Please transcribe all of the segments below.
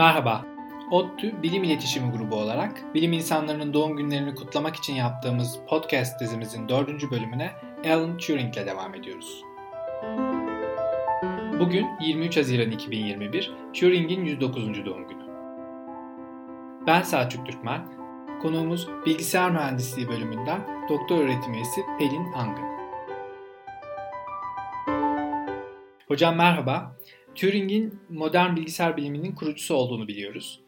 Merhaba. ODTÜ Bilim İletişimi Grubu olarak bilim insanlarının doğum günlerini kutlamak için yaptığımız podcast dizimizin dördüncü bölümüne Alan Turing ile devam ediyoruz. Bugün 23 Haziran 2021, Turing'in 109. doğum günü. Ben Selçuk Türkmen, konuğumuz Bilgisayar Mühendisliği bölümünden doktor öğretim üyesi Pelin Angın. Hocam merhaba. Turing'in modern bilgisayar biliminin kurucusu olduğunu biliyoruz.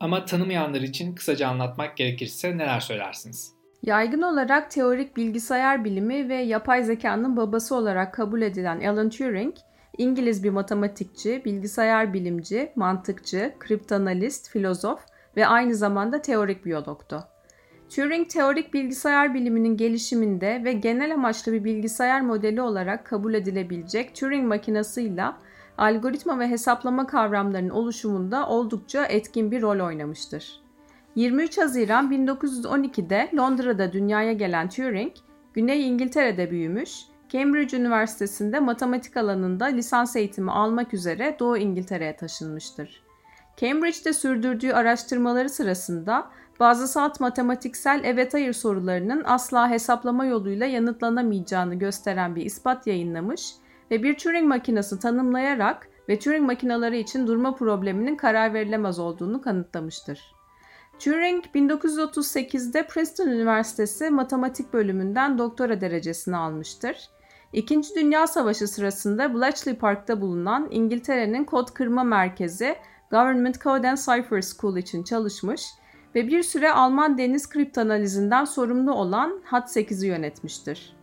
Ama tanımayanlar için kısaca anlatmak gerekirse neler söylersiniz? Yaygın olarak teorik bilgisayar bilimi ve yapay zekanın babası olarak kabul edilen Alan Turing, İngiliz bir matematikçi, bilgisayar bilimci, mantıkçı, kriptanalist, filozof ve aynı zamanda teorik biyologtu. Turing teorik bilgisayar biliminin gelişiminde ve genel amaçlı bir bilgisayar modeli olarak kabul edilebilecek Turing makinasıyla algoritma ve hesaplama kavramlarının oluşumunda oldukça etkin bir rol oynamıştır. 23 Haziran 1912'de Londra'da dünyaya gelen Turing, Güney İngiltere'de büyümüş, Cambridge Üniversitesi'nde matematik alanında lisans eğitimi almak üzere Doğu İngiltere'ye taşınmıştır. Cambridge'de sürdürdüğü araştırmaları sırasında bazı salt matematiksel evet hayır sorularının asla hesaplama yoluyla yanıtlanamayacağını gösteren bir ispat yayınlamış ve bir Turing makinesi tanımlayarak ve Turing makinaları için durma probleminin karar verilemez olduğunu kanıtlamıştır. Turing 1938'de Princeton Üniversitesi matematik bölümünden doktora derecesini almıştır. İkinci Dünya Savaşı sırasında Bletchley Park'ta bulunan İngiltere'nin kod kırma merkezi Government Code and Cipher School için çalışmış ve bir süre Alman deniz kriptanalizinden sorumlu olan HAT8'i yönetmiştir.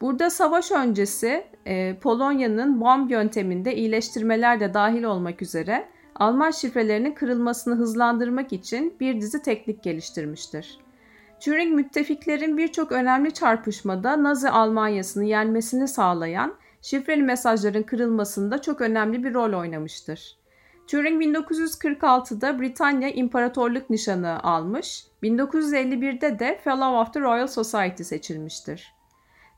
Burada savaş öncesi e, Polonya'nın bomb yönteminde iyileştirmeler de dahil olmak üzere Alman şifrelerinin kırılmasını hızlandırmak için bir dizi teknik geliştirmiştir. Turing müttefiklerin birçok önemli çarpışmada Nazi Almanyası'nı yenmesini sağlayan şifreli mesajların kırılmasında çok önemli bir rol oynamıştır. Turing 1946'da Britanya İmparatorluk Nişanı almış, 1951'de de Fellow of the Royal Society seçilmiştir.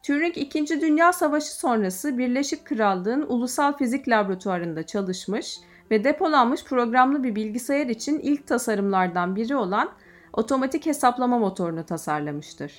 Turing 2. Dünya Savaşı sonrası Birleşik Krallığın Ulusal Fizik Laboratuvarı'nda çalışmış ve depolanmış programlı bir bilgisayar için ilk tasarımlardan biri olan otomatik hesaplama motorunu tasarlamıştır.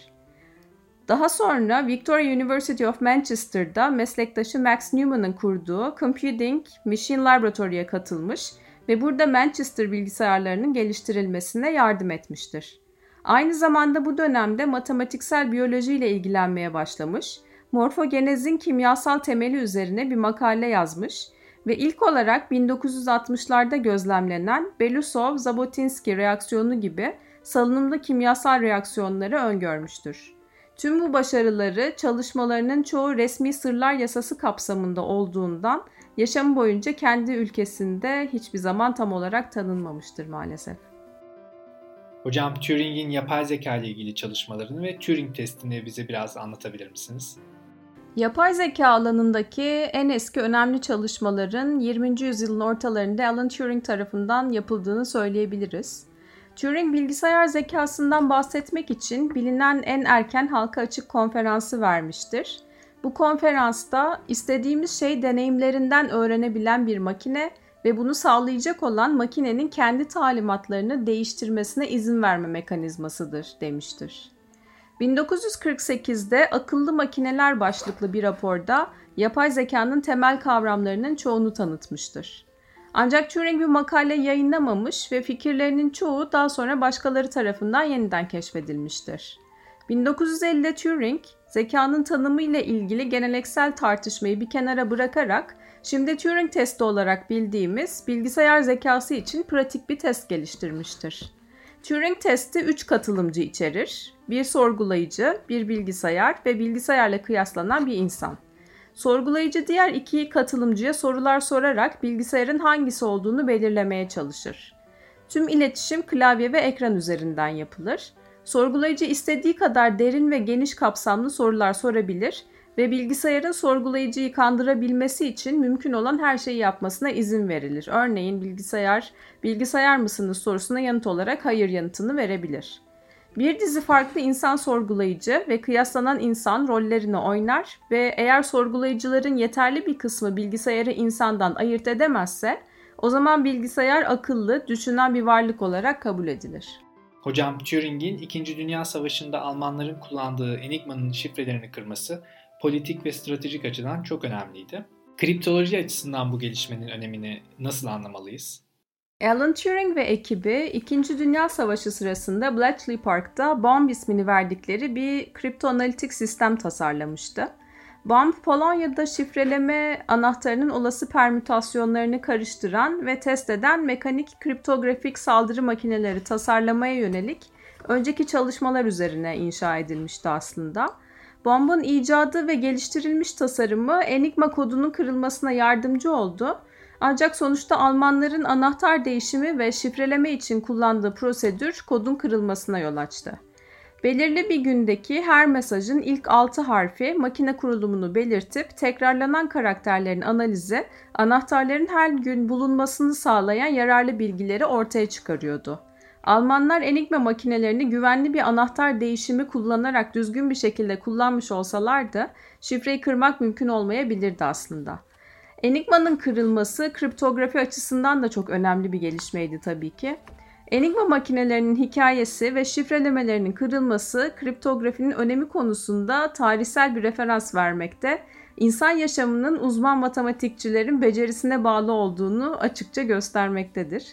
Daha sonra Victoria University of Manchester'da meslektaşı Max Newman'ın kurduğu Computing Machine Laboratory'e katılmış ve burada Manchester bilgisayarlarının geliştirilmesine yardım etmiştir. Aynı zamanda bu dönemde matematiksel biyoloji ile ilgilenmeye başlamış, morfogenezin kimyasal temeli üzerine bir makale yazmış ve ilk olarak 1960'larda gözlemlenen Belousov-Zabotinsky reaksiyonu gibi salınımlı kimyasal reaksiyonları öngörmüştür. Tüm bu başarıları çalışmalarının çoğu resmi sırlar yasası kapsamında olduğundan yaşamı boyunca kendi ülkesinde hiçbir zaman tam olarak tanınmamıştır maalesef. Hocam Turing'in yapay zeka ile ilgili çalışmalarını ve Turing testini bize biraz anlatabilir misiniz? Yapay zeka alanındaki en eski önemli çalışmaların 20. yüzyılın ortalarında Alan Turing tarafından yapıldığını söyleyebiliriz. Turing bilgisayar zekasından bahsetmek için bilinen en erken halka açık konferansı vermiştir. Bu konferansta istediğimiz şey deneyimlerinden öğrenebilen bir makine ve bunu sağlayacak olan makinenin kendi talimatlarını değiştirmesine izin verme mekanizmasıdır demiştir. 1948'de Akıllı Makineler başlıklı bir raporda yapay zekanın temel kavramlarının çoğunu tanıtmıştır. Ancak Turing bir makale yayınlamamış ve fikirlerinin çoğu daha sonra başkaları tarafından yeniden keşfedilmiştir. 1950'de Turing, zekanın tanımı ile ilgili geleneksel tartışmayı bir kenara bırakarak Şimdi Turing testi olarak bildiğimiz bilgisayar zekası için pratik bir test geliştirmiştir. Turing testi 3 katılımcı içerir. Bir sorgulayıcı, bir bilgisayar ve bilgisayarla kıyaslanan bir insan. Sorgulayıcı diğer iki katılımcıya sorular sorarak bilgisayarın hangisi olduğunu belirlemeye çalışır. Tüm iletişim klavye ve ekran üzerinden yapılır. Sorgulayıcı istediği kadar derin ve geniş kapsamlı sorular sorabilir ve bilgisayarın sorgulayıcıyı kandırabilmesi için mümkün olan her şeyi yapmasına izin verilir. Örneğin bilgisayar, bilgisayar mısınız sorusuna yanıt olarak hayır yanıtını verebilir. Bir dizi farklı insan sorgulayıcı ve kıyaslanan insan rollerini oynar ve eğer sorgulayıcıların yeterli bir kısmı bilgisayarı insandan ayırt edemezse o zaman bilgisayar akıllı, düşünen bir varlık olarak kabul edilir. Hocam Turing'in 2. Dünya Savaşı'nda Almanların kullandığı Enigma'nın şifrelerini kırması politik ve stratejik açıdan çok önemliydi. Kriptoloji açısından bu gelişmenin önemini nasıl anlamalıyız? Alan Turing ve ekibi 2. Dünya Savaşı sırasında Bletchley Park'ta Bomb ismini verdikleri bir kriptoanalitik sistem tasarlamıştı. Bomb, Polonya'da şifreleme anahtarının olası permütasyonlarını karıştıran ve test eden mekanik kriptografik saldırı makineleri tasarlamaya yönelik önceki çalışmalar üzerine inşa edilmişti aslında. Bomb'un icadı ve geliştirilmiş tasarımı Enigma kodunun kırılmasına yardımcı oldu. Ancak sonuçta Almanların anahtar değişimi ve şifreleme için kullandığı prosedür kodun kırılmasına yol açtı. Belirli bir gündeki her mesajın ilk 6 harfi makine kurulumunu belirtip tekrarlanan karakterlerin analizi anahtarların her gün bulunmasını sağlayan yararlı bilgileri ortaya çıkarıyordu. Almanlar Enigma makinelerini güvenli bir anahtar değişimi kullanarak düzgün bir şekilde kullanmış olsalardı şifreyi kırmak mümkün olmayabilirdi aslında. Enigma'nın kırılması kriptografi açısından da çok önemli bir gelişmeydi tabii ki. Enigma makinelerinin hikayesi ve şifrelemelerinin kırılması kriptografinin önemi konusunda tarihsel bir referans vermekte, insan yaşamının uzman matematikçilerin becerisine bağlı olduğunu açıkça göstermektedir.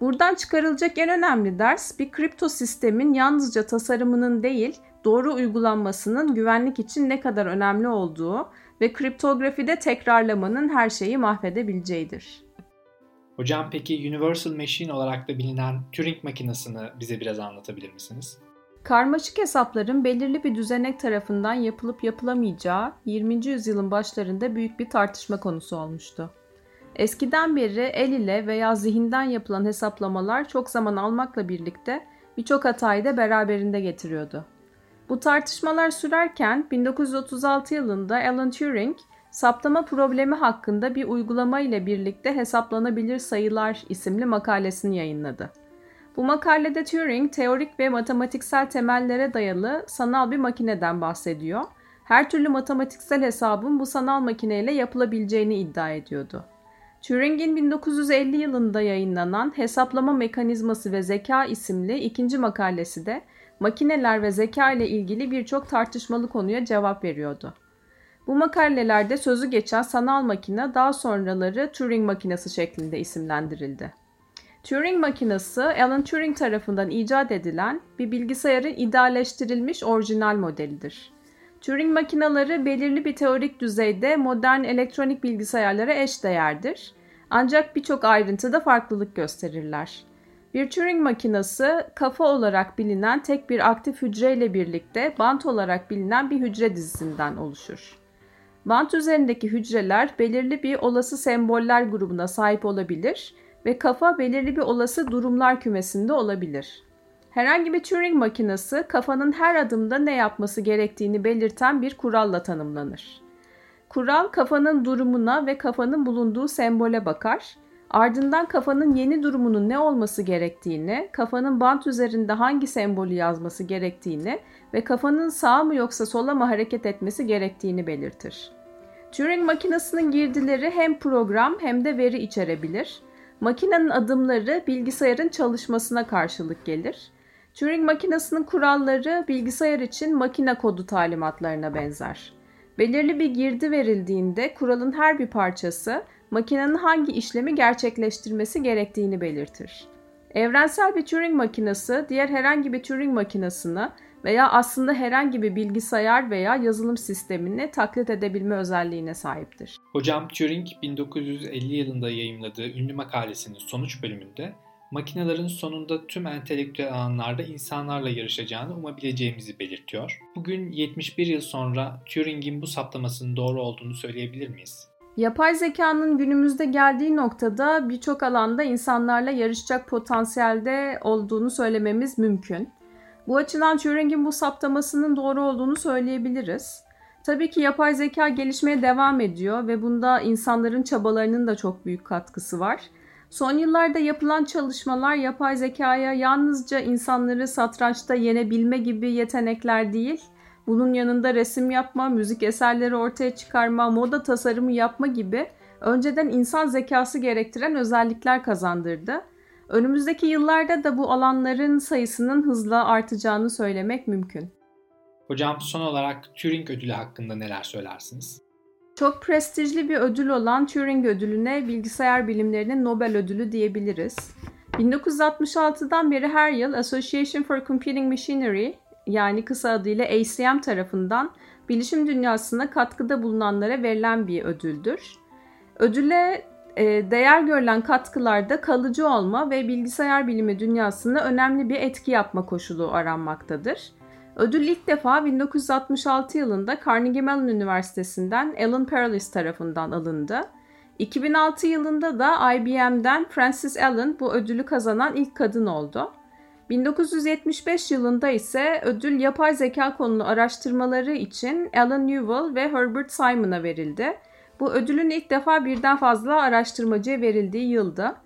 Buradan çıkarılacak en önemli ders bir kripto sistemin yalnızca tasarımının değil, doğru uygulanmasının güvenlik için ne kadar önemli olduğu ve kriptografide tekrarlamanın her şeyi mahvedebileceğidir. Hocam peki Universal Machine olarak da bilinen Turing makinesini bize biraz anlatabilir misiniz? Karmaşık hesapların belirli bir düzenek tarafından yapılıp yapılamayacağı 20. yüzyılın başlarında büyük bir tartışma konusu olmuştu. Eskiden beri el ile veya zihinden yapılan hesaplamalar çok zaman almakla birlikte birçok hatayı da beraberinde getiriyordu. Bu tartışmalar sürerken 1936 yılında Alan Turing saptama problemi hakkında bir uygulama ile birlikte hesaplanabilir sayılar isimli makalesini yayınladı. Bu makalede Turing teorik ve matematiksel temellere dayalı sanal bir makineden bahsediyor. Her türlü matematiksel hesabın bu sanal makineyle yapılabileceğini iddia ediyordu. Turing'in 1950 yılında yayınlanan Hesaplama Mekanizması ve Zeka isimli ikinci makalesi de makineler ve zeka ile ilgili birçok tartışmalı konuya cevap veriyordu. Bu makalelerde sözü geçen sanal makine daha sonraları Turing makinesi şeklinde isimlendirildi. Turing makinesi Alan Turing tarafından icat edilen bir bilgisayarın idealleştirilmiş orijinal modelidir. Turing makineleri belirli bir teorik düzeyde modern elektronik bilgisayarlara eş değerdir. Ancak birçok ayrıntıda farklılık gösterirler. Bir Turing makinesi kafa olarak bilinen tek bir aktif hücre ile birlikte bant olarak bilinen bir hücre dizisinden oluşur. Bant üzerindeki hücreler belirli bir olası semboller grubuna sahip olabilir ve kafa belirli bir olası durumlar kümesinde olabilir. Herhangi bir Turing makinesi kafanın her adımda ne yapması gerektiğini belirten bir kuralla tanımlanır. Kural kafanın durumuna ve kafanın bulunduğu sembole bakar. Ardından kafanın yeni durumunun ne olması gerektiğini, kafanın bant üzerinde hangi sembolü yazması gerektiğini ve kafanın sağa mı yoksa sola mı hareket etmesi gerektiğini belirtir. Turing makinesinin girdileri hem program hem de veri içerebilir. Makinenin adımları bilgisayarın çalışmasına karşılık gelir. Turing makinesinin kuralları bilgisayar için makine kodu talimatlarına benzer. Belirli bir girdi verildiğinde kuralın her bir parçası makinenin hangi işlemi gerçekleştirmesi gerektiğini belirtir. Evrensel bir Turing makinesi diğer herhangi bir Turing makinesini veya aslında herhangi bir bilgisayar veya yazılım sistemini taklit edebilme özelliğine sahiptir. Hocam Turing 1950 yılında yayımladığı ünlü makalesinin sonuç bölümünde makinelerin sonunda tüm entelektüel alanlarda insanlarla yarışacağını umabileceğimizi belirtiyor. Bugün 71 yıl sonra Turing'in bu saptamasının doğru olduğunu söyleyebilir miyiz? Yapay zekanın günümüzde geldiği noktada birçok alanda insanlarla yarışacak potansiyelde olduğunu söylememiz mümkün. Bu açıdan Turing'in bu saptamasının doğru olduğunu söyleyebiliriz. Tabii ki yapay zeka gelişmeye devam ediyor ve bunda insanların çabalarının da çok büyük katkısı var. Son yıllarda yapılan çalışmalar yapay zekaya yalnızca insanları satrançta yenebilme gibi yetenekler değil, bunun yanında resim yapma, müzik eserleri ortaya çıkarma, moda tasarımı yapma gibi önceden insan zekası gerektiren özellikler kazandırdı. Önümüzdeki yıllarda da bu alanların sayısının hızla artacağını söylemek mümkün. Hocam son olarak Turing ödülü hakkında neler söylersiniz? Çok prestijli bir ödül olan Turing ödülüne bilgisayar bilimlerinin Nobel ödülü diyebiliriz. 1966'dan beri her yıl Association for Computing Machinery yani kısa adıyla ACM tarafından bilişim dünyasına katkıda bulunanlara verilen bir ödüldür. Ödüle e, değer görülen katkılarda kalıcı olma ve bilgisayar bilimi dünyasında önemli bir etki yapma koşulu aranmaktadır. Ödül ilk defa 1966 yılında Carnegie Mellon Üniversitesi'nden Alan Perlis tarafından alındı. 2006 yılında da IBM'den Frances Allen bu ödülü kazanan ilk kadın oldu. 1975 yılında ise ödül yapay zeka konulu araştırmaları için Alan Newell ve Herbert Simon'a verildi. Bu ödülün ilk defa birden fazla araştırmacıya verildiği yılda.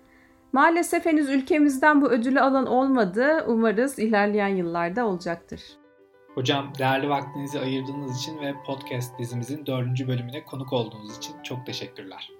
Maalesef henüz ülkemizden bu ödülü alan olmadı. Umarız ilerleyen yıllarda olacaktır. Hocam değerli vaktinizi ayırdığınız için ve podcast dizimizin dördüncü bölümüne konuk olduğunuz için çok teşekkürler.